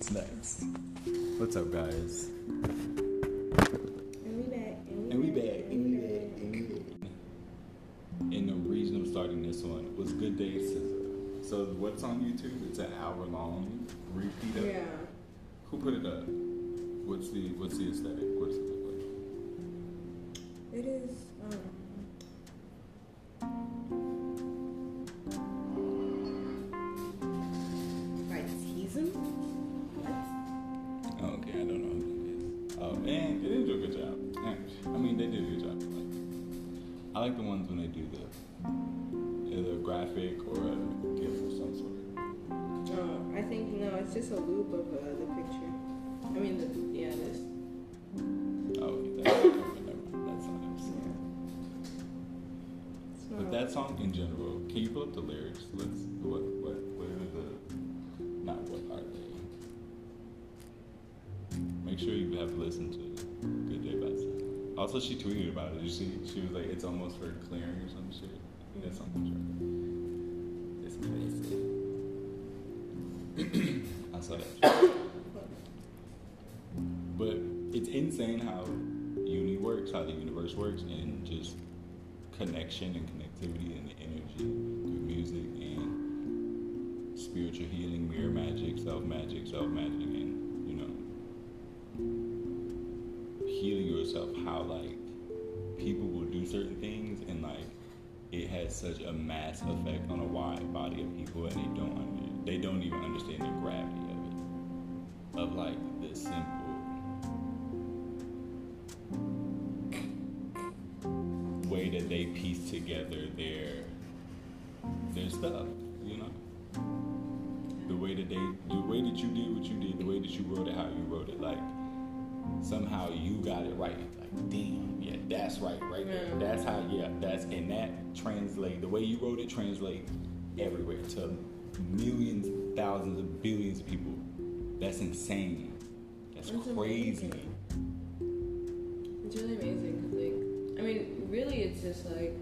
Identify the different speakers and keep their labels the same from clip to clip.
Speaker 1: what's next. What's up, guys?
Speaker 2: And we back.
Speaker 1: And we back. And we back. And we back. And the reason I'm starting this one was Good Day SZA. So what's on YouTube? It's an hour long repeat of
Speaker 2: Yeah.
Speaker 1: Who put it up? What's the what's the aesthetic? What's it that song in general, can you pull up the lyrics? Let's what what what are the not what are they? Make sure you have listened to Good Day SZA. Also, she tweeted about it. See? She was like, "It's almost for clearing or some shit." That's something. It's crazy. I saw that. But it's insane how uni works, how the universe works, and just connection and connectivity and the energy through music and spiritual healing, mirror magic, self magic, self magic, and you know, healing yourself. How like people will do certain things and like it has such a mass effect on a wide body of people, and they don't under, they don't even understand the gravity of it. Of like the simple that they piece together their their stuff, you know. The way that they, the way that you did what you did, the way that you wrote it, how you wrote it, like somehow you got it right. Like, damn, yeah, that's right, right there.
Speaker 2: Yeah.
Speaker 1: That's how, yeah, that's and that translate the way you wrote it translate everywhere to millions, thousands, of billions of people. That's insane. That's
Speaker 2: That's
Speaker 1: crazy.
Speaker 2: amazing. It's really amazing like, I mean, really, it's just like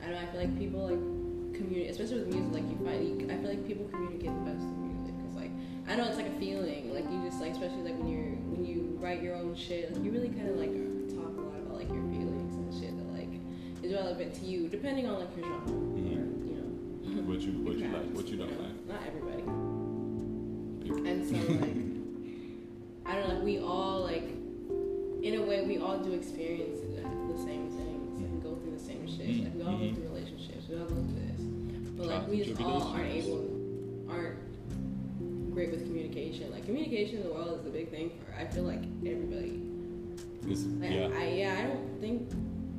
Speaker 2: I don't know. I feel like people like communicate, especially with music. Like you find, you, I feel like people communicate the best through music because, like, I know it's like a feeling. Like you just like, especially like when you're when you write your own shit, like you really kind of like talk a lot about like your feelings and shit that like is relevant to you, depending on like your genre or mm-hmm. you know.
Speaker 1: What you what you like, what you don't
Speaker 2: crafts,
Speaker 1: like.
Speaker 2: Not everybody. And so like I don't know, like we all like in a way we all do experience the the same things and go through the same shit. Like we all go
Speaker 1: Mhm.
Speaker 2: through relationships, we all go through this. But like we just all aren't able aren't great with communication. Like communication in the world is a big thing for I feel like everybody.
Speaker 1: It's,
Speaker 2: Like
Speaker 1: yeah.
Speaker 2: I yeah, I don't think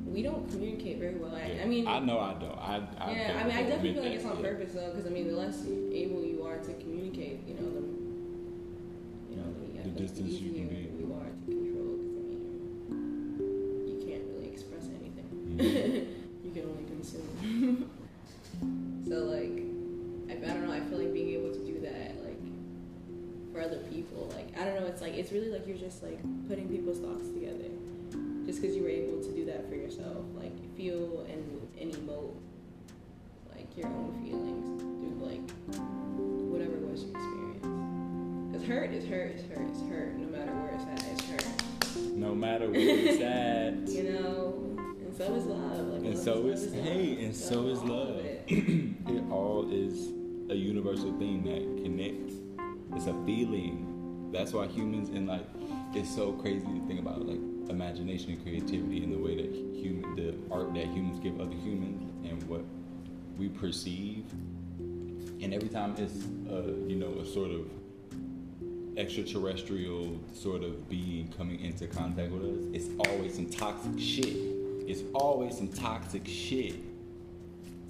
Speaker 2: we don't communicate very well. I, I mean
Speaker 1: I know I don't. I, I
Speaker 2: yeah, I mean, I definitely feel like it's on
Speaker 1: yeah.
Speaker 2: purpose though, because I mean, the less able you are to communicate, you know, the you know, the,
Speaker 1: The distance you can be.
Speaker 2: It's really like you're just like putting people's thoughts together. Just because you were able to do that for yourself, like feel and, and emote like your own feelings through like whatever it was you experienced. Cause hurt is hurt is hurt is hurt. No matter where it's at, it's hurt.
Speaker 1: No matter where it's at.
Speaker 2: You know, and so is love. Like
Speaker 1: And so
Speaker 2: love
Speaker 1: is
Speaker 2: love.
Speaker 1: and so is love.
Speaker 2: it.
Speaker 1: it all is a universal thing that connects. It's a feeling. That's why humans and like it's so crazy to think about like imagination and creativity and the way that human the art that humans give other humans and what we perceive. And every time it's a you know a sort of extraterrestrial sort of being coming into contact with us, it's always some toxic shit. It's always some toxic shit.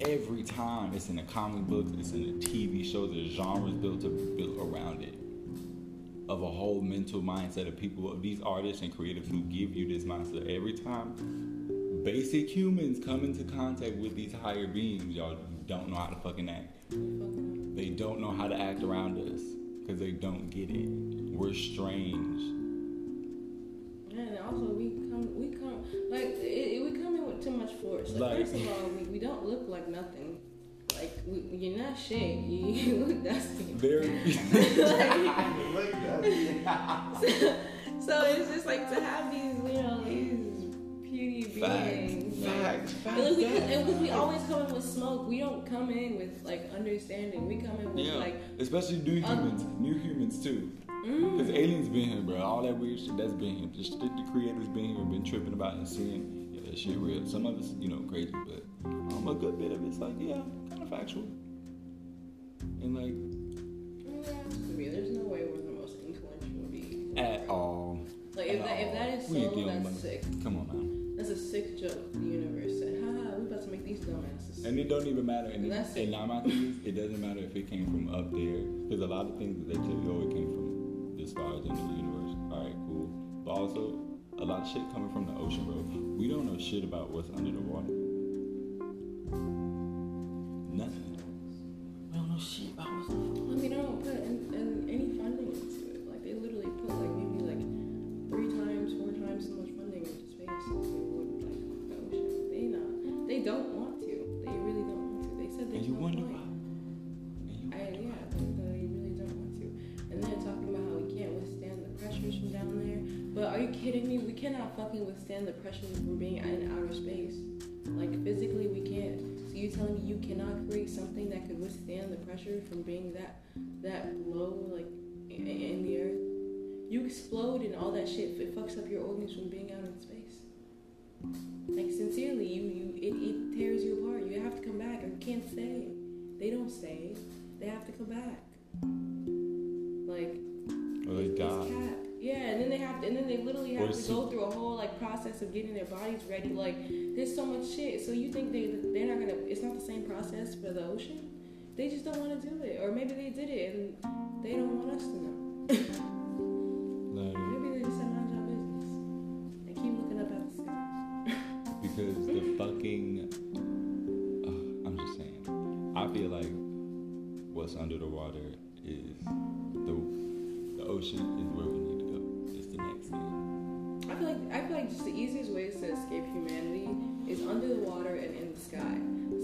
Speaker 1: Every time it's in the comic books, it's in the TV shows, there's genres built to, built around it. Of a whole mental mindset of people, of these artists and creatives who give you this mindset. Every time basic humans come into contact with these higher beings, y'all don't know how to fucking act. They don't know how to act around us because they don't get it. We're strange.
Speaker 2: And also we come, we come, like it, it, we come in with too much force. Like,
Speaker 1: Like-
Speaker 2: first of all, we, we don't look like nothing. Like we, you're not shit. You, you look dusty.
Speaker 1: Very.
Speaker 2: so it's just like to have these, you know, these puny beings.
Speaker 1: Facts.
Speaker 2: like-
Speaker 1: Facts.
Speaker 2: And look, we, and we, always come in with smoke. We don't come in with like understanding. We come in with
Speaker 1: Yeah,
Speaker 2: like,
Speaker 1: especially new
Speaker 2: um,
Speaker 1: humans, new humans too.
Speaker 2: mm,
Speaker 1: Cause aliens been here, bro. All that weird shit that's been here. Shit the creators been here, been tripping about and seeing. That shit real. Some of it's, you know, crazy, but um, a good bit of it's like, yeah, kind of factual. And like,
Speaker 2: yeah, me, there's no way we're the most influential being.
Speaker 1: at all.
Speaker 2: Like if
Speaker 1: at
Speaker 2: that, if that is so,
Speaker 1: the
Speaker 2: that's
Speaker 1: ones.
Speaker 2: sick.
Speaker 1: Come on, man.
Speaker 2: That's a sick joke. The universe said, "Haha, we about to make these dumbasses."
Speaker 1: And it don't even matter. And, it,
Speaker 2: That's
Speaker 1: and now my thing is, it doesn't matter if it came from up there, because a lot of things that they tell you, oh, it came from this far into the universe. All right, cool. But also, a lot of shit coming from the ocean, bro. We don't know shit about what's under the water.
Speaker 2: Pressure from being that that low, like in, in the earth? You explode and all that shit. It fucks up your organs from being out in space. Like sincerely, you you it, it tears you apart. You have to come back, or you can't stay. They don't stay. They have to come back. Like
Speaker 1: Or they die.
Speaker 2: Yeah, and then they have to, and then they literally have to go through a whole like process of getting their bodies ready. Like there's so much shit. So you think they they're not gonna? It's not the same process for the ocean. They just don't want to do it, or maybe they did it and they don't want us to know.
Speaker 1: Like,
Speaker 2: Maybe they just said mind your business and keep looking up at the sky.
Speaker 1: because the fucking. Uh, I'm just saying. I feel like what's under the water is the the ocean is where we need to go. It's the next thing.
Speaker 2: I feel like I feel like just the easiest ways to escape humanity is under the water and in the sky.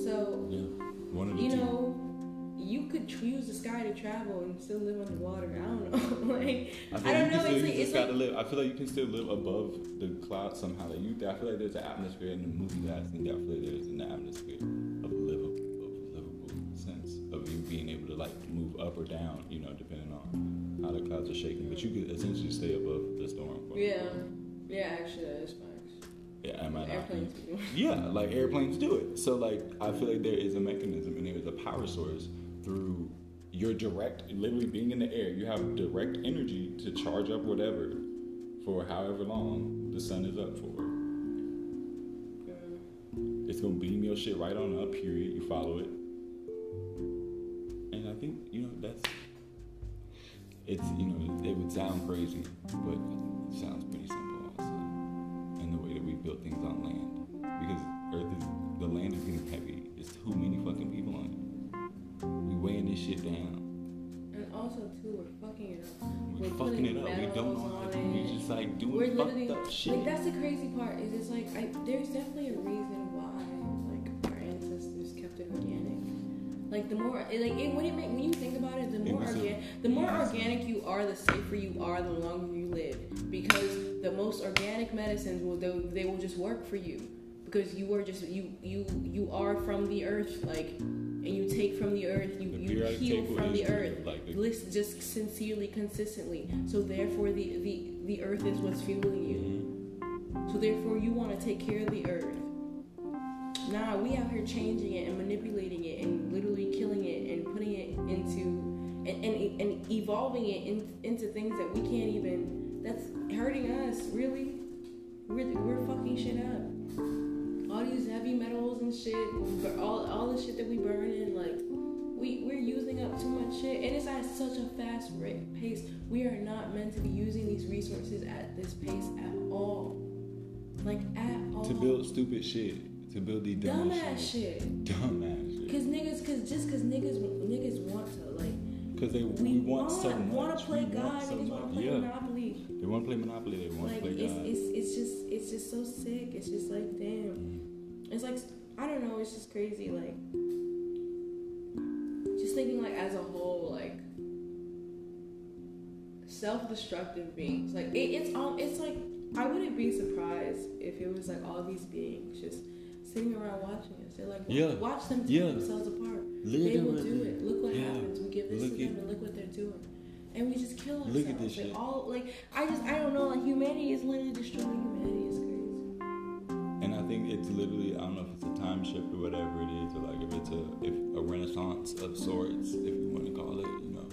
Speaker 2: So
Speaker 1: Yeah, one of the
Speaker 2: you
Speaker 1: two.
Speaker 2: know, tr- use the sky to travel and still live underwater. I don't know. like
Speaker 1: I,
Speaker 2: I don't
Speaker 1: you
Speaker 2: know, it's like- it's like-
Speaker 1: live. I feel like you can still live above the clouds somehow. Like you, I feel like there's an atmosphere in the movie that I think I feel like there's an atmosphere of livable, of livable sense of you being able to like move up or down. You know, depending on how the clouds are shaking. But you could essentially stay above the storm.
Speaker 2: yeah, yeah. Actually, that is facts.
Speaker 1: Yeah, am I?
Speaker 2: Airplanes do.
Speaker 1: Yeah, like airplanes do it. So like I feel like there is a mechanism and there is a power source through your direct literally being in the air. You have direct energy to charge up whatever for however long the sun is up for. It's gonna beam your shit right on up, period. You follow it. And I think, you know, that's it's you know, it would sound crazy, but it sounds pretty simple also. In the way that we build things on land. Because this shit down.
Speaker 2: And also too, we're fucking it up.
Speaker 1: We're,
Speaker 2: We're
Speaker 1: fucking it up. We don't know how to.
Speaker 2: it.
Speaker 1: We just like
Speaker 2: We're
Speaker 1: doing
Speaker 2: literally
Speaker 1: fucked up shit.
Speaker 2: like that's the crazy part. Is it's like I, there's definitely a reason why like our ancestors kept it organic. Like the more like it, when it make, when you think about it, the more organic the more organic you are, the safer you are, the longer you live. Because the most organic medicines will they, they will just work for you because you are just you you you are from the earth like and you take from the earth you
Speaker 1: The
Speaker 2: you heal from the earth.
Speaker 1: like the-
Speaker 2: list just sincerely consistently. So therefore the the the earth is what's fueling you.
Speaker 1: Mhm.
Speaker 2: so therefore you want to take care of the earth. Nah we out here changing it and manipulating it and literally killing it and putting it into and and, and evolving it in, into things that we can't even that's hurting us really. We're, we're fucking shit up all these heavy metals and shit but all, all the shit that we burn in like we, we're using up too much shit and it's at such a fast rate pace we are not meant to be using these resources at this pace at all like at all
Speaker 1: To build stupid shit. To build these dumb
Speaker 2: dumbass
Speaker 1: shit.
Speaker 2: shit
Speaker 1: Dumbass shit.
Speaker 2: cause niggas cause just cause niggas niggas want to like
Speaker 1: Because they
Speaker 2: we,
Speaker 1: we, want, so much.
Speaker 2: want to play
Speaker 1: we
Speaker 2: God
Speaker 1: want so
Speaker 2: niggas want to play
Speaker 1: yeah.
Speaker 2: Monopoly
Speaker 1: They want to play Monopoly. They want
Speaker 2: like
Speaker 1: to play
Speaker 2: it's,
Speaker 1: God.
Speaker 2: it's it's just it's just so sick it's just like damn
Speaker 1: Mm.
Speaker 2: it's like I don't know it's just crazy like just thinking like as a whole, like self-destructive beings. Like it, it's all it's like I wouldn't be surprised if it was like all these beings just sitting around watching us. They're like,
Speaker 1: Yeah.
Speaker 2: watch them tear
Speaker 1: Yeah.
Speaker 2: themselves apart. They will do it. Look what
Speaker 1: Yeah.
Speaker 2: happens. We give this
Speaker 1: Look
Speaker 2: to them,
Speaker 1: at-
Speaker 2: and look what they're doing. And we just kill ourselves.
Speaker 1: Look at this
Speaker 2: Like,
Speaker 1: shit.
Speaker 2: all like I just I don't know. Like humanity is literally destroying humanity. It's crazy.
Speaker 1: And I think it's literally I don't know if it's a time shift or whatever it is, or like if it's a if a renaissance of sorts, if you want to call it, you know,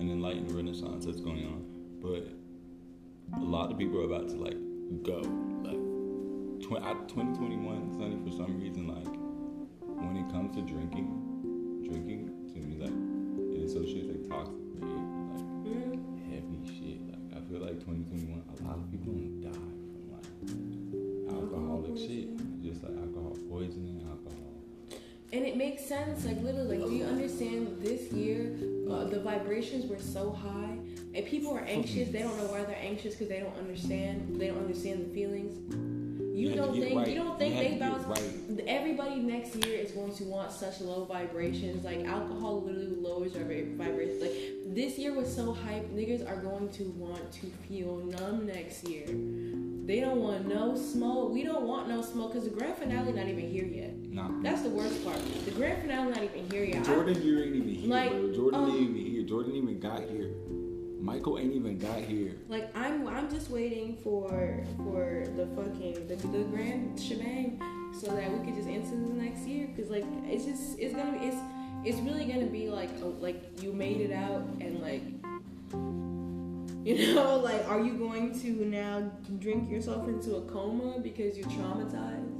Speaker 1: an enlightened renaissance that's going on. But a lot of people are about to like go like tw- 2021 Sunny for some reason like when it comes to drinking, drinking to me like it associates lot of people gonna die from like alcoholic shit, just like alcohol poisoning, alcohol.
Speaker 2: And it makes sense, like literally, like do you understand this year uh, the vibrations were so high, and people are anxious. They don't know why they're anxious because they don't understand. They don't understand the feelings. You,
Speaker 1: You
Speaker 2: don't think
Speaker 1: right.
Speaker 2: you don't think
Speaker 1: had
Speaker 2: they bounce.
Speaker 1: right.
Speaker 2: Everybody next year is going to want such low vibrations. Like alcohol literally lowers our vi- vibrations. This year was so hype. Niggas are going to want to feel numb next year. They don't want no smoke. We don't want no smoke because the grand finale not even here yet.
Speaker 1: Nah.
Speaker 2: That's the worst part. The grand finale not even here yet. I-
Speaker 1: Jordan, you ain't even here,
Speaker 2: Like,
Speaker 1: bro. Jordan
Speaker 2: um,
Speaker 1: ain't even here. Jordan even got here. Michael ain't even got here.
Speaker 2: like I'm, I'm just waiting for for the fucking the, the grand shebang so that we could just enter the next year. Cause like it's just it's gonna be it's it's really gonna be like oh, like you made it out and like you know like are you going to now drink yourself into a coma because you're traumatized?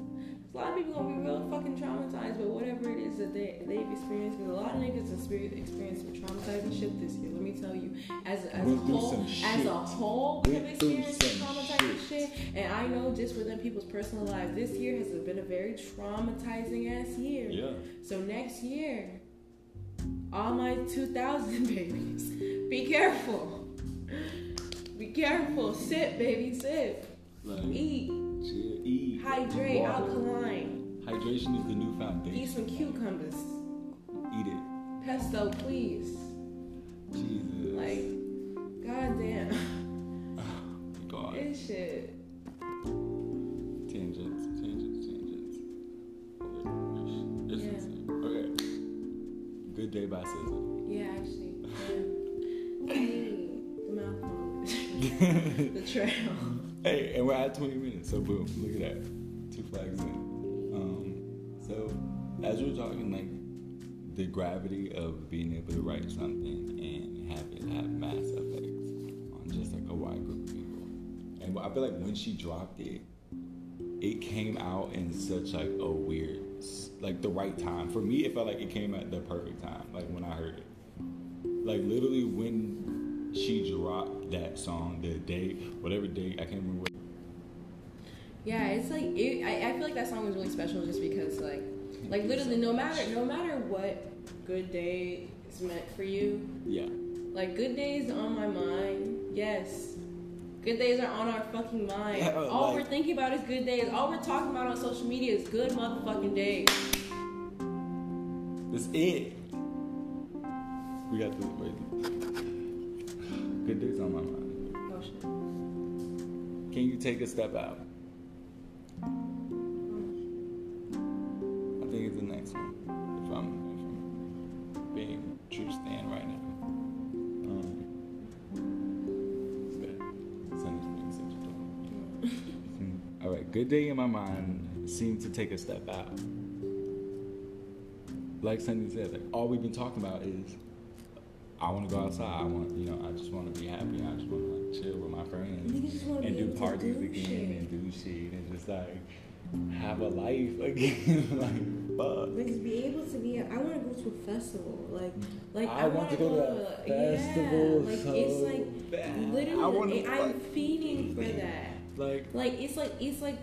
Speaker 2: A lot of people gonna be real fucking traumatized, but whatever it is that they they've experienced, because a lot of niggas experience experienced some traumatizing shit this year. Let me tell you, as as a whole,
Speaker 1: some
Speaker 2: as a whole, have
Speaker 1: Went
Speaker 2: experienced some
Speaker 1: some
Speaker 2: traumatizing
Speaker 1: shit.
Speaker 2: shit. And I know just within people's personal lives, this year has been a very traumatizing ass year.
Speaker 1: Yeah.
Speaker 2: So next year, all my 2000 babies, be careful. Be careful. Sip, baby, sip.
Speaker 1: Like,
Speaker 2: Eat.
Speaker 1: chill, eat.
Speaker 2: Hydrate.
Speaker 1: water.
Speaker 2: Alkaline.
Speaker 1: Hydration is the new foundation.
Speaker 2: Eat some cucumbers.
Speaker 1: Eat it.
Speaker 2: Pesto, please.
Speaker 1: Jesus.
Speaker 2: Like, goddamn.
Speaker 1: Oh, God.
Speaker 2: This shit.
Speaker 1: Day by SZA.
Speaker 2: Yeah, actually. Yeah. Hey, the the trail.
Speaker 1: Hey, and we're at 20 minutes, so boom, look at that. Two flags in. Um, so, as we're talking, like, the gravity of being able to write something and have it have mass effects on just like a wide group of people. And I feel like when she dropped it, it came out in such like a weird, like the right time. For me, it felt like it came at the perfect time, like when I heard it. Like literally when she dropped that song, the day, whatever day, I can't remember what.
Speaker 2: Yeah, it's like it, I, I feel like that song was really special just because like like literally no matter no matter what good day is meant for you,
Speaker 1: Yeah.
Speaker 2: like good days on my mind. Yes. Good days are on our fucking mind.
Speaker 1: Yeah,
Speaker 2: All
Speaker 1: like-
Speaker 2: we're thinking about is good days. All we're talking about on social media is good motherfucking days.
Speaker 1: That's it. We got the wait. Good days on my mind.
Speaker 2: Oh shit.
Speaker 1: Can you take a step out? I think it's the next one. If I'm, if I'm being true stand right Good day in my mind seemed to take a step out. Like Sunday said, like all we've been talking about is I want to go outside. I want, you know, I just want to be happy. I just want to like chill with my friends
Speaker 2: Niggas just wanna
Speaker 1: and do parties
Speaker 2: do
Speaker 1: again
Speaker 2: shit.
Speaker 1: and do shit and just like have a life again. like fuck.
Speaker 2: Niggas be able to be. I want to go to a festival. Like, like
Speaker 1: I want to go to a festival
Speaker 2: Yeah, like
Speaker 1: so
Speaker 2: it's like
Speaker 1: bad.
Speaker 2: literally.
Speaker 1: I
Speaker 2: I'm
Speaker 1: fuck-
Speaker 2: feeding for that.
Speaker 1: Like
Speaker 2: Like it's like it's like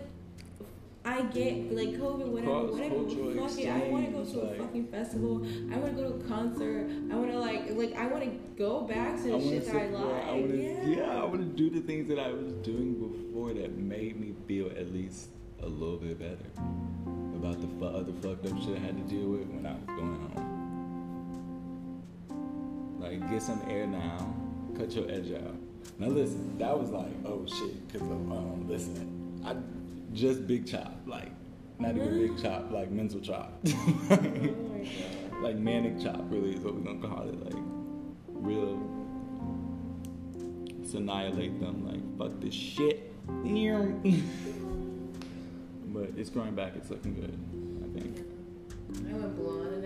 Speaker 2: I get like COVID, whatever, whatever. Fuck it. I want to go to a
Speaker 1: like-
Speaker 2: fucking festival. I want to go to a concert. I want to like like I want to go back to the shit that I like.
Speaker 1: I wanna,
Speaker 2: yeah.
Speaker 1: yeah, I want to do the things that I was doing before that made me feel at least a little bit better about the other fucked up shit I had to deal with when I was going home. like get some air now, cut your edge out. Now listen, that was like oh shit, cause of, um, listen, I just big chop, like not even big chop, like mental chop,
Speaker 2: Oh
Speaker 1: like manic chop, really is what we're gonna call it, like real. Just annihilate them, like fuck this shit. but it's growing back. It's looking good. I think.
Speaker 2: I went blonde.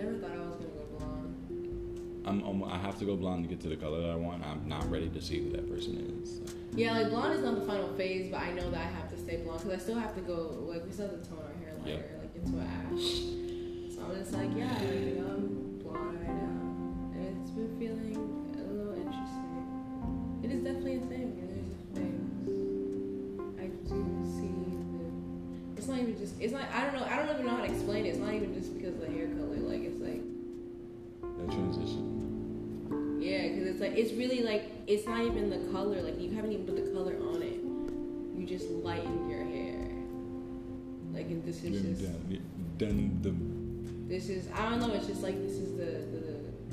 Speaker 2: Blonde.
Speaker 1: I'm, I have to go blonde to get to the color that I want. I'm not ready to see who that person is.
Speaker 2: Yeah, like blonde is not the final phase, but I know that I have to stay blonde because I still have to go. Like we still have to tone our hair lighter,
Speaker 1: Yeah.
Speaker 2: like into an ash. So I'm just like, yeah, like, I'm blonde right now, and it's been feeling a little interesting. It is definitely a thing. It is a thing. I do see the. It's not even just. It's not. I don't know. I don't even know how to explain it. It's not even just because of the hair because it's like it's really like it's not even the color. Like you haven't even put the color on it. You just lighten your hair. Like and this is
Speaker 1: Done,
Speaker 2: just
Speaker 1: done, done
Speaker 2: this is I don't know. It's just like this is the the,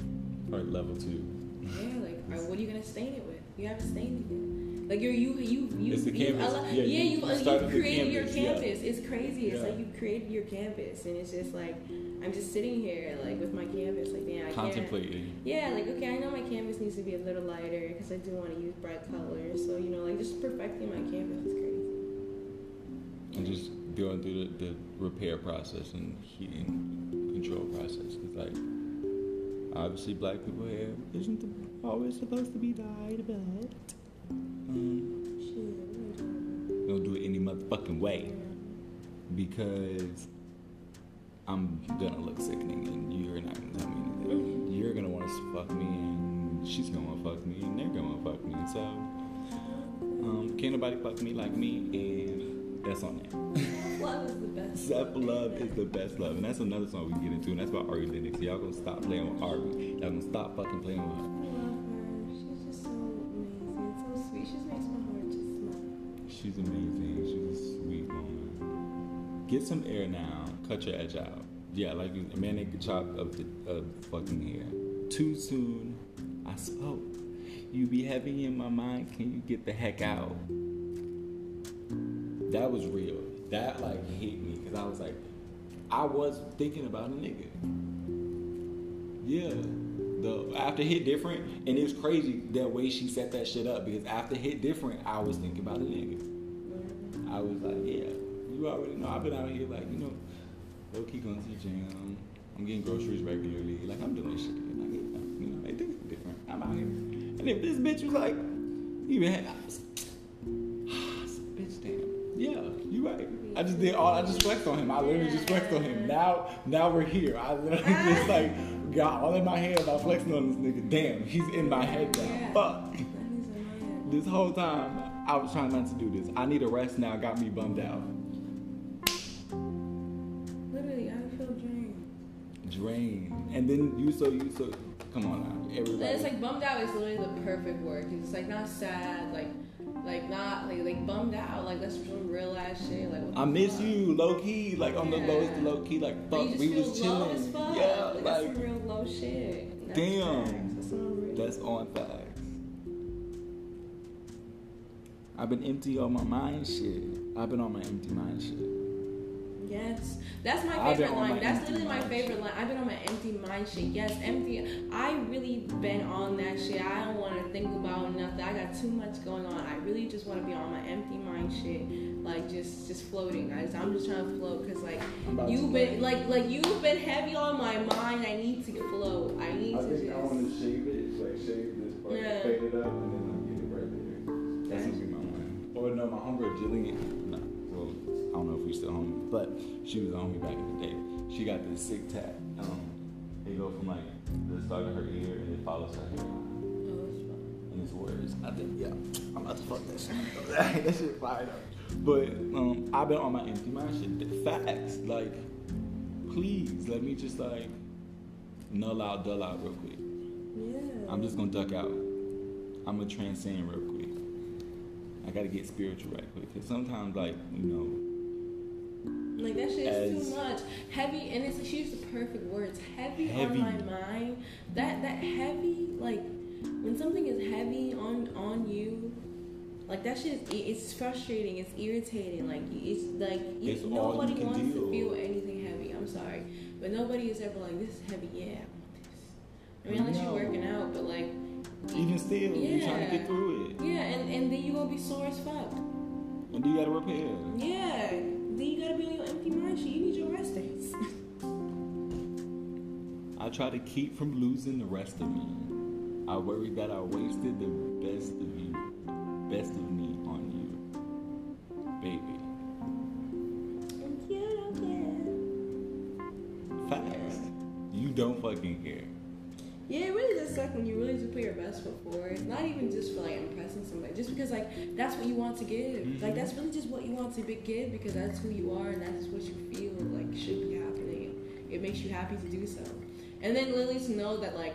Speaker 1: the right level two.
Speaker 2: yeah. Like right, what are you gonna stain it with? You haven't stained it yet. Like you're you you you
Speaker 1: It's the
Speaker 2: you
Speaker 1: canvas.
Speaker 2: allow-
Speaker 1: Yeah,
Speaker 2: yeah
Speaker 1: you-
Speaker 2: you
Speaker 1: you
Speaker 2: uh, you created your
Speaker 1: canvas, yeah.
Speaker 2: It's crazy. It's
Speaker 1: Yeah.
Speaker 2: like you created your canvas, and it's just like I'm just sitting here like with my canvas. Like man, I can't.
Speaker 1: Contemplating.
Speaker 2: Yeah, like okay, I know my canvas needs to be a little lighter because I do want to use bright colors. So you know, like just perfecting my canvas is crazy.
Speaker 1: And just going through the, the repair process and heating control process. It's like, obviously, black people hair isn't the, always supposed to be dyed, but um,
Speaker 2: Shit, what are you
Speaker 1: don't do it any motherfucking way because I'm gonna look sickening and you're not gonna tell me anything. You're gonna want to fuck me and she's gonna fuck me and they're gonna fuck me. So, um, can't nobody fuck me like me and that's on that.
Speaker 2: Love is the best.
Speaker 1: Self love is the best love, and that's another song we can get into, and that's about Ari Lennox. Y'all gonna stop playing with Ari. Y'all gonna stop fucking playing with
Speaker 2: I
Speaker 1: her.
Speaker 2: love her. She's just so amazing, so sweet. She just makes my heart just smile.
Speaker 1: She's amazing. She's a sweet woman. Get some air now. Cut your edge out. Yeah, like a manic chop of the of fucking hair. Too soon. I spoke. You be heavy in my mind. Can you get the heck out? That was real. That like hit me because I was like, I was thinking about a nigga. Yeah. The after hit different, and it was crazy that way she set that shit up because after hit different, I was thinking about a nigga. I was like, yeah, you already know. I've been out here like, you know, low key going to the gym. I'm getting groceries regularly. Like I'm doing shit. Like, you know, hey, things are different. I'm out here. And if this bitch was like, even had, I was, bitch, damn. Yeah, you right. I just did all. I just flexed on him. I literally just flexed on him. Now, now we're here. I literally just like got all in my head about flexing on this nigga. Damn, he's in my head now. Fuck.
Speaker 2: That is annoying.
Speaker 1: This whole time, I was trying not to do this. I need a rest now. Got me bummed out.
Speaker 2: Drained.
Speaker 1: And then you so you so. Come on now,
Speaker 2: And it's like bummed out is literally the perfect word 'cause it's like not sad, like like not like like bummed out. Like that's some real ass shit. Like what
Speaker 1: I miss
Speaker 2: fuck?
Speaker 1: you, low key, like on the lowest low key, like fuck, we was chilling. Yeah,
Speaker 2: like, that's
Speaker 1: like
Speaker 2: some real low shit. That's
Speaker 1: Damn.
Speaker 2: facts. That's real.
Speaker 1: that's on facts. I've been empty on my mind shit. I've been on my empty mind shit.
Speaker 2: Yes, that's my
Speaker 1: I've
Speaker 2: favorite
Speaker 1: on my
Speaker 2: line. That's literally my favorite line. I've been on my empty mind shit. Yes, empty. I really been on that shit. I don't want to think about nothing. I got too much going on. I really just want to be on my empty mind shit, like just just floating, guys. I'm just trying to float because like
Speaker 1: I'm
Speaker 2: you've been
Speaker 1: like-
Speaker 2: like like you've been heavy on my mind. I need to float. I need to just.
Speaker 1: I want to shave it, like shave this
Speaker 2: part, Yeah.
Speaker 1: fade it up, and then I get it right there. That's gonna be my one. Or no, my homegirl Jillian. We still homies, but she was on me back in the day. She got this sick tat. Um, it go from like the start of her ear and it follows her.
Speaker 2: Oh, fine.
Speaker 1: And it's words. I think, yeah, I'm about to fuck that shit. that shit fired up. But um, I've been on my empty mind shit. Facts. Like, please let me just like null out, dull out real quick.
Speaker 2: Yeah.
Speaker 1: I'm just gonna duck out. I'm gonna transcend real quick. I gotta get spiritual right quick. Cause sometimes, like, you know,
Speaker 2: Like that shit is too much. Heavy, and it's she used the perfect words. Heavy,
Speaker 1: Heavy.
Speaker 2: on my mind. That that heavy, like when something is heavy on on you, like that shit is it's frustrating. It's irritating. Like it's like you,
Speaker 1: It's
Speaker 2: nobody wants
Speaker 1: deal.
Speaker 2: to feel anything heavy. I'm sorry, but nobody is ever like this is heavy. Yeah, I. I mean, unless
Speaker 1: No.
Speaker 2: you're working out, but like
Speaker 1: Even still, you're trying to get through it.
Speaker 2: yeah, and and then you're gonna be sore as fuck.
Speaker 1: And do you gotta repair.
Speaker 2: Yeah, then you gotta be on your empty mind shit. You need your rest days.
Speaker 1: I try to keep from losing the rest of me. I worry that I wasted the best of you, best of me on you, baby. It's you again facts. You don't fucking care.
Speaker 2: Yeah, it really does suck when you really just put your best foot forward. Not even just for like impressing somebody, just because like that's what you want to give.
Speaker 1: Mhm.
Speaker 2: Like that's really just what you want to be- give because that's who you are and that's what you feel like should be happening. It makes you happy to do so. And then literally to know that like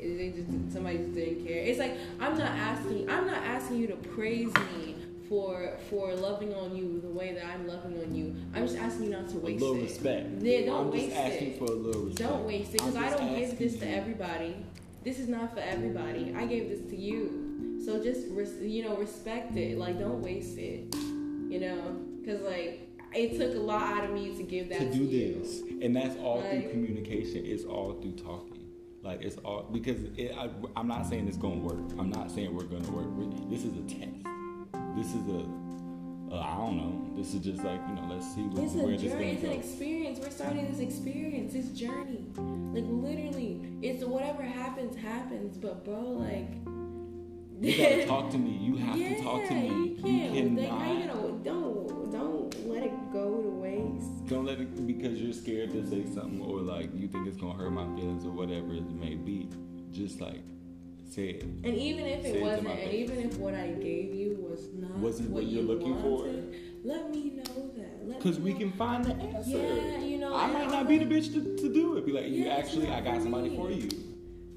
Speaker 2: it- they just somebody just didn't care. It's like I'm not asking I'm not asking you to praise me for for loving on you the way that I'm loving on you. I'm just asking you not to waste A
Speaker 1: little
Speaker 2: it.
Speaker 1: respect.
Speaker 2: Yeah, don't
Speaker 1: I'm
Speaker 2: waste
Speaker 1: just asking
Speaker 2: it.
Speaker 1: for a little respect.
Speaker 2: Don't waste it because I don't give this to everybody. This is not for everybody. I gave this to you. So just res- you know respect it. Like don't waste it. You know, because like it took a lot out of me to give that
Speaker 1: to you.
Speaker 2: to,
Speaker 1: do
Speaker 2: you.
Speaker 1: this, and that's all through communication. It's all through talking. Like it's all because it, I, I'm not saying it's gonna work. I'm not saying we're gonna work. This is a test. This is a uh, I don't know. This is just like you know. Let's see where,
Speaker 2: It's a
Speaker 1: where this
Speaker 2: journey. It's an experience. We're starting this experience, this journey. Like literally, it's whatever happens, happens. But bro, like.
Speaker 1: You gotta talk to me. You have
Speaker 2: yeah,
Speaker 1: to talk to me.
Speaker 2: you can't. Like, how you
Speaker 1: cannot.
Speaker 2: gonna don't don't let it go to waste.
Speaker 1: Don't let it because you're scared to say something or like you think it's gonna hurt my feelings or whatever it may be. Just like say it.
Speaker 2: And even if
Speaker 1: it
Speaker 2: it wasn't,
Speaker 1: my
Speaker 2: and even if what I gave you was not
Speaker 1: Wasn't what
Speaker 2: you
Speaker 1: you're looking for?
Speaker 2: let me know that.
Speaker 1: Cause we
Speaker 2: know.
Speaker 1: can find the answer.
Speaker 2: Yeah, you know,
Speaker 1: I might not be the bitch to, to do it. Be like, you
Speaker 2: Yeah, it's
Speaker 1: actually, I got
Speaker 2: for
Speaker 1: somebody
Speaker 2: me.
Speaker 1: for you.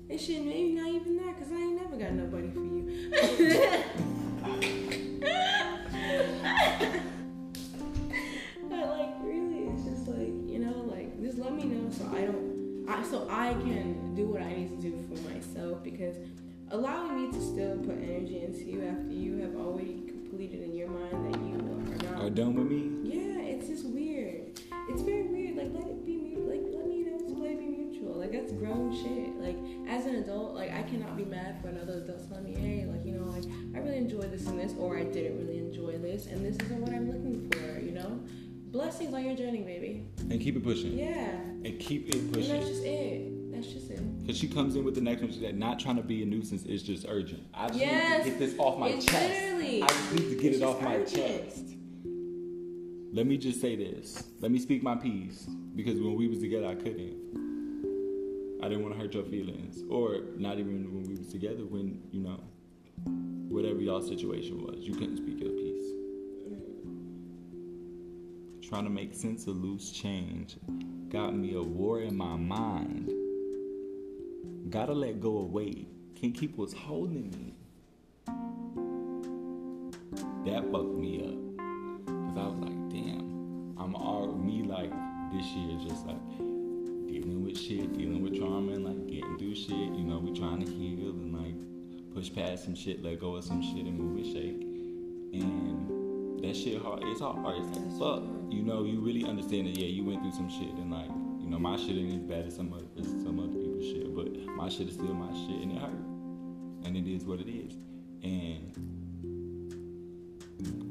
Speaker 2: And shit, maybe not even that, cause I ain't never got nobody for you. but like, really, it's just like you know, like just let me know so I don't, I so I can do what I need to do for myself because allowing me to still put energy into you after you have already completed in your mind that you are not
Speaker 1: Are done with me?
Speaker 2: yeah, it's just weird. It's very weird. Like let it be mu- like let me know let it be mutual. Like that's grown shit. Like as an adult, like I cannot be mad for another adult telling me, hey, like you know, like I really enjoy this and this, or I didn't really enjoy this, and this isn't what I'm looking for. You know, blessings on your journey, baby.
Speaker 1: And keep it pushing.
Speaker 2: Yeah,
Speaker 1: And keep it pushing.
Speaker 2: and that's just it. That's just it.
Speaker 1: Cause she comes in with the next one. She's like, not trying to be a nuisance. It's just urgent. I just
Speaker 2: Yes.
Speaker 1: need to get this off my
Speaker 2: It's
Speaker 1: chest.
Speaker 2: literally-
Speaker 1: I just need to get
Speaker 2: it's
Speaker 1: it off my chest. Let me just say this. Let me speak my piece. Because when we was together, I couldn't. I didn't want to hurt your feelings, or not even when we was together. When you know, whatever y'all situation was, you couldn't speak your piece. Trying to make sense of loose change got me a war in my mind. Gotta let go of weight. Can't keep what's holding me. That fucked me up. Cause I was like, damn, I'm all me like this year just like dealing with shit, dealing with trauma and like getting through shit. You know, we trying to heal and like push past some shit, let go of some shit and move and shake. And that shit hard. It's hard. It's like fuck. You know, you really understand that. Yeah, you went through some shit and like, you know, my shit ain't as bad as some other some other my shit is still my shit and it hurt. And it is what it is. And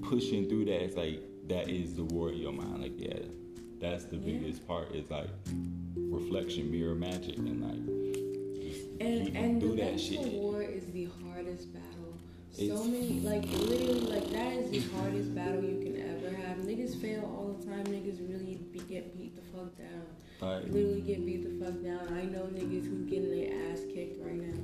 Speaker 1: pushing through that is like that is the war in your mind. Like, yeah, that's the
Speaker 2: Yeah.
Speaker 1: biggest part. Is like reflection, mirror magic, and like just
Speaker 2: And and the
Speaker 1: that shit.
Speaker 2: war is the hardest battle. So many like literally like that is the hardest battle you can ever have. Niggas fail all the time. Niggas really be, get beat the fuck down.
Speaker 1: Like,
Speaker 2: Literally get beat the fuck down. I know niggas who getting their ass kicked right now.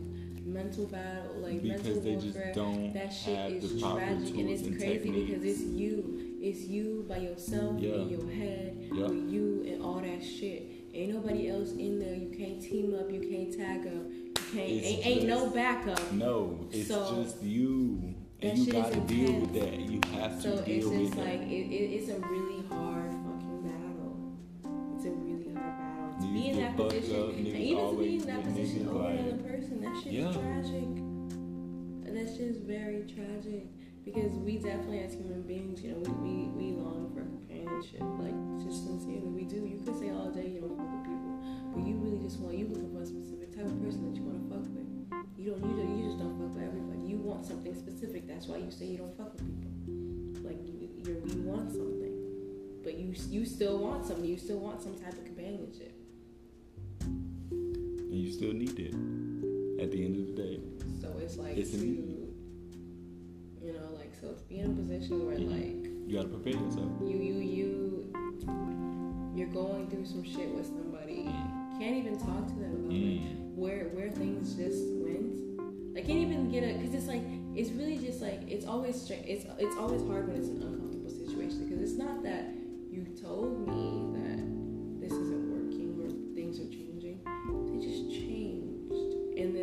Speaker 2: Mental battle, like mental
Speaker 1: because they just
Speaker 2: warfare.
Speaker 1: don't
Speaker 2: That shit
Speaker 1: have
Speaker 2: is
Speaker 1: the proper
Speaker 2: tragic
Speaker 1: tools
Speaker 2: and it's
Speaker 1: and
Speaker 2: crazy
Speaker 1: techniques.
Speaker 2: because it's you. It's you by yourself
Speaker 1: Yeah.
Speaker 2: in your head
Speaker 1: Yeah.
Speaker 2: with you and all that shit. Ain't nobody else in there. You can't team up. You can't tag up. You can't.
Speaker 1: It's
Speaker 2: Ain't, ain't no backup.
Speaker 1: no, it's
Speaker 2: So,
Speaker 1: just you, and you gotta deal with that. You have to
Speaker 2: So it's
Speaker 1: deal with
Speaker 2: just
Speaker 1: that.
Speaker 2: like it, it, it's a really that
Speaker 1: fucked
Speaker 2: position,
Speaker 1: up,
Speaker 2: and
Speaker 1: niggas
Speaker 2: even to be
Speaker 1: always
Speaker 2: in that position over
Speaker 1: like-
Speaker 2: another person, that shit
Speaker 1: Yeah.
Speaker 2: is tragic. that's just very tragic because we definitely as human beings, you know, we, we, we long for companionship. Like just sincerely, we do. You could say all day you don't fuck with people, but you really just want you looking for a specific type of person that you want to fuck with. You don't you don't, you just don't fuck with everybody. You want something specific. That's why you say you don't fuck with people. Like you you you want something, but you you still want something. You still want some type of companionship.
Speaker 1: Still need it at the end of the day.
Speaker 2: So it's like
Speaker 1: It's
Speaker 2: to,
Speaker 1: need.
Speaker 2: you know, like so to be in a position where
Speaker 1: Mhm.
Speaker 2: like
Speaker 1: You gotta prepare yourself.
Speaker 2: you you you you're going through some shit with somebody, can't even talk to them about like
Speaker 1: Mm.
Speaker 2: where where things just went. I can't even get a because it's like it's really just like it's always it's it's always hard when it's an uncomfortable situation because it's not that you told me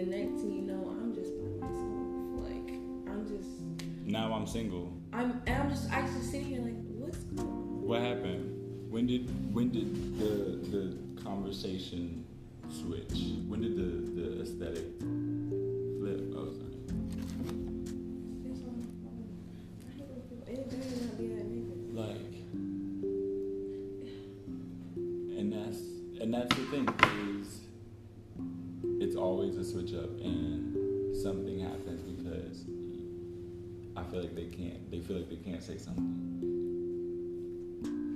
Speaker 2: the next thing you know, I'm just by myself. Like I'm just
Speaker 1: Now I'm single.
Speaker 2: I'm and I'm just actually sitting here like what's going on?
Speaker 1: What happened? When did when did the the conversation switch? When did the the aesthetic flip? Oh, sorry.
Speaker 2: It's on my phone. I hate when people- It better not be that nigga.
Speaker 1: Like, and that's and that's the thing is, it's always a switch up, and something happens because I feel like they can't. They feel like they can't say something.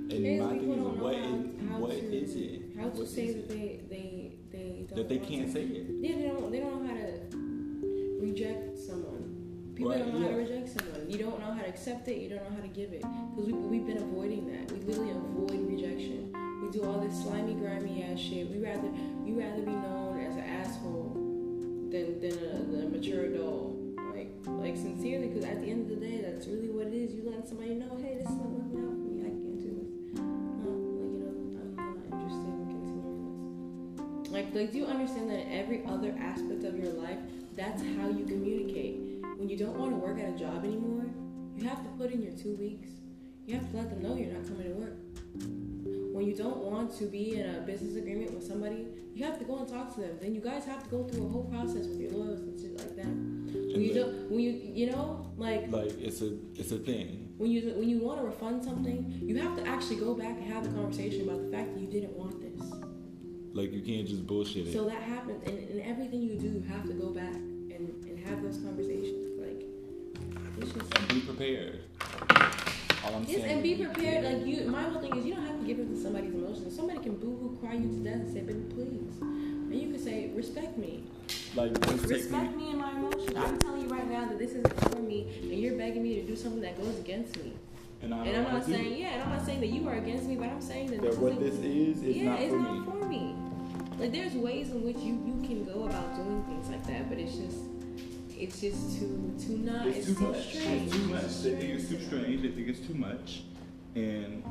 Speaker 1: And my thing is, what is,
Speaker 2: how
Speaker 1: what
Speaker 2: to,
Speaker 1: is it?
Speaker 2: How to
Speaker 1: What
Speaker 2: say that they they they don't
Speaker 1: that they can't
Speaker 2: to-
Speaker 1: say it.
Speaker 2: Yeah, they don't they don't know how to reject someone. People
Speaker 1: Right,
Speaker 2: don't know how to reject someone. You don't know how to accept it. You don't know how to give it. Because we we've been avoiding that. We literally avoid rejection. We do all this slimy, grimy ass shit. We rather you rather be known as an asshole than than a, than a mature adult. Like like sincerely, because at the end of the day, that's really what it is. You let somebody know, hey, this is not working out for me. I can't do this. No, like you know, I'm not interested in continuing this. Like, like, do you understand that in every other aspect of your life, that's how you communicate? When you don't want to work at a job anymore, you have to put in your two weeks. You have to let them know you're not coming to work. When you don't want to be in a business agreement with somebody, you have to go and talk to them. Then you guys have to go through a whole process with your lawyers and shit like that. When you don't, when you, you know, like
Speaker 1: Like it's a it's a thing.
Speaker 2: when you when you want to refund something, you have to actually go back and have a conversation about the fact that you didn't want this.
Speaker 1: Like you can't just bullshit it.
Speaker 2: So that happens, and in everything you do, you have to go back and, and have those conversations. Like, it's just.
Speaker 1: and be prepared. All I'm
Speaker 2: Yes,
Speaker 1: saying.
Speaker 2: and be prepared. Like you, my whole thing is you don't have to give in to somebody's emotions. Somebody can boo-hoo, cry you to death, and say, "Baby, please," and you can say, "Respect me,
Speaker 1: Like
Speaker 2: respect
Speaker 1: me.
Speaker 2: me and my emotions." I'm telling you right now that this isn't for me, and you're begging me to do something that goes against me.
Speaker 1: And, I
Speaker 2: and I'm not saying, yeah, and I'm not saying that you are against me, but I'm saying that,
Speaker 1: that
Speaker 2: this
Speaker 1: what this is is
Speaker 2: yeah,
Speaker 1: not
Speaker 2: it's
Speaker 1: for
Speaker 2: not
Speaker 1: me.
Speaker 2: for me. Like there's ways in which you you can go about doing things like that, but it's just it's just too too not.
Speaker 1: It's,
Speaker 2: It's,
Speaker 1: too much.
Speaker 2: strange.
Speaker 1: It's too much. They think it's too
Speaker 2: strange.
Speaker 1: They think it's too much, and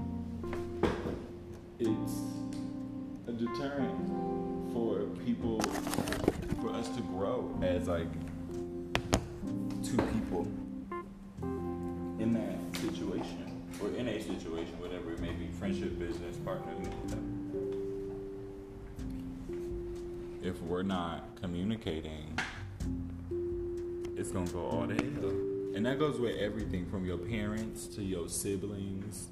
Speaker 1: it's a deterrent for people, for us to grow as like two people in that situation or in a situation, whatever it may be, friendship, business, whatever. If we're not communicating it's gonna go all to hell. And that goes with everything from your parents to your siblings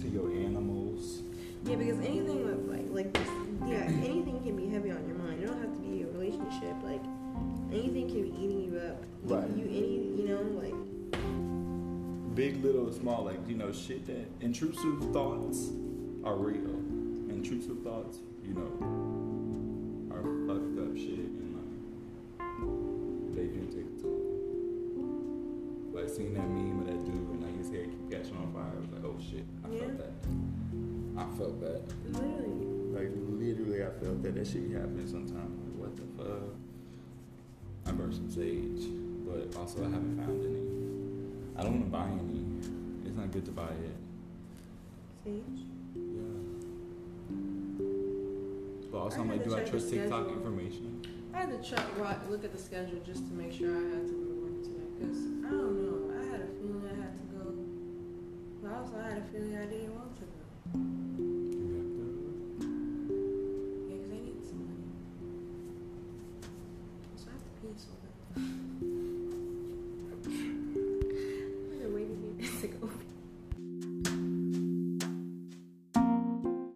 Speaker 1: to your animals.
Speaker 3: Yeah, because anything with like like this, yeah, anything can be heavy on your mind. It don't have to be a relationship. Like anything can be eating you up.
Speaker 1: Right.
Speaker 3: You any you know like
Speaker 1: Big, little, small, like, you know, shit that intrusive thoughts are real. Intrusive thoughts, you know, felt that.
Speaker 3: literally.
Speaker 1: Like literally, I felt that that shit be happening sometimes. Like, what the fuck? I burned some sage, but also I haven't found any. I don't want to buy any. It's not good to buy it.
Speaker 3: Sage.
Speaker 1: Yeah. But also, I'm like, do I trust TikTok
Speaker 3: schedule.
Speaker 1: information?
Speaker 2: I had to check, look at the schedule just to make sure I had to go to work today. Cause I don't know, I had a feeling I had to go, but also I had a feeling I didn't want to go.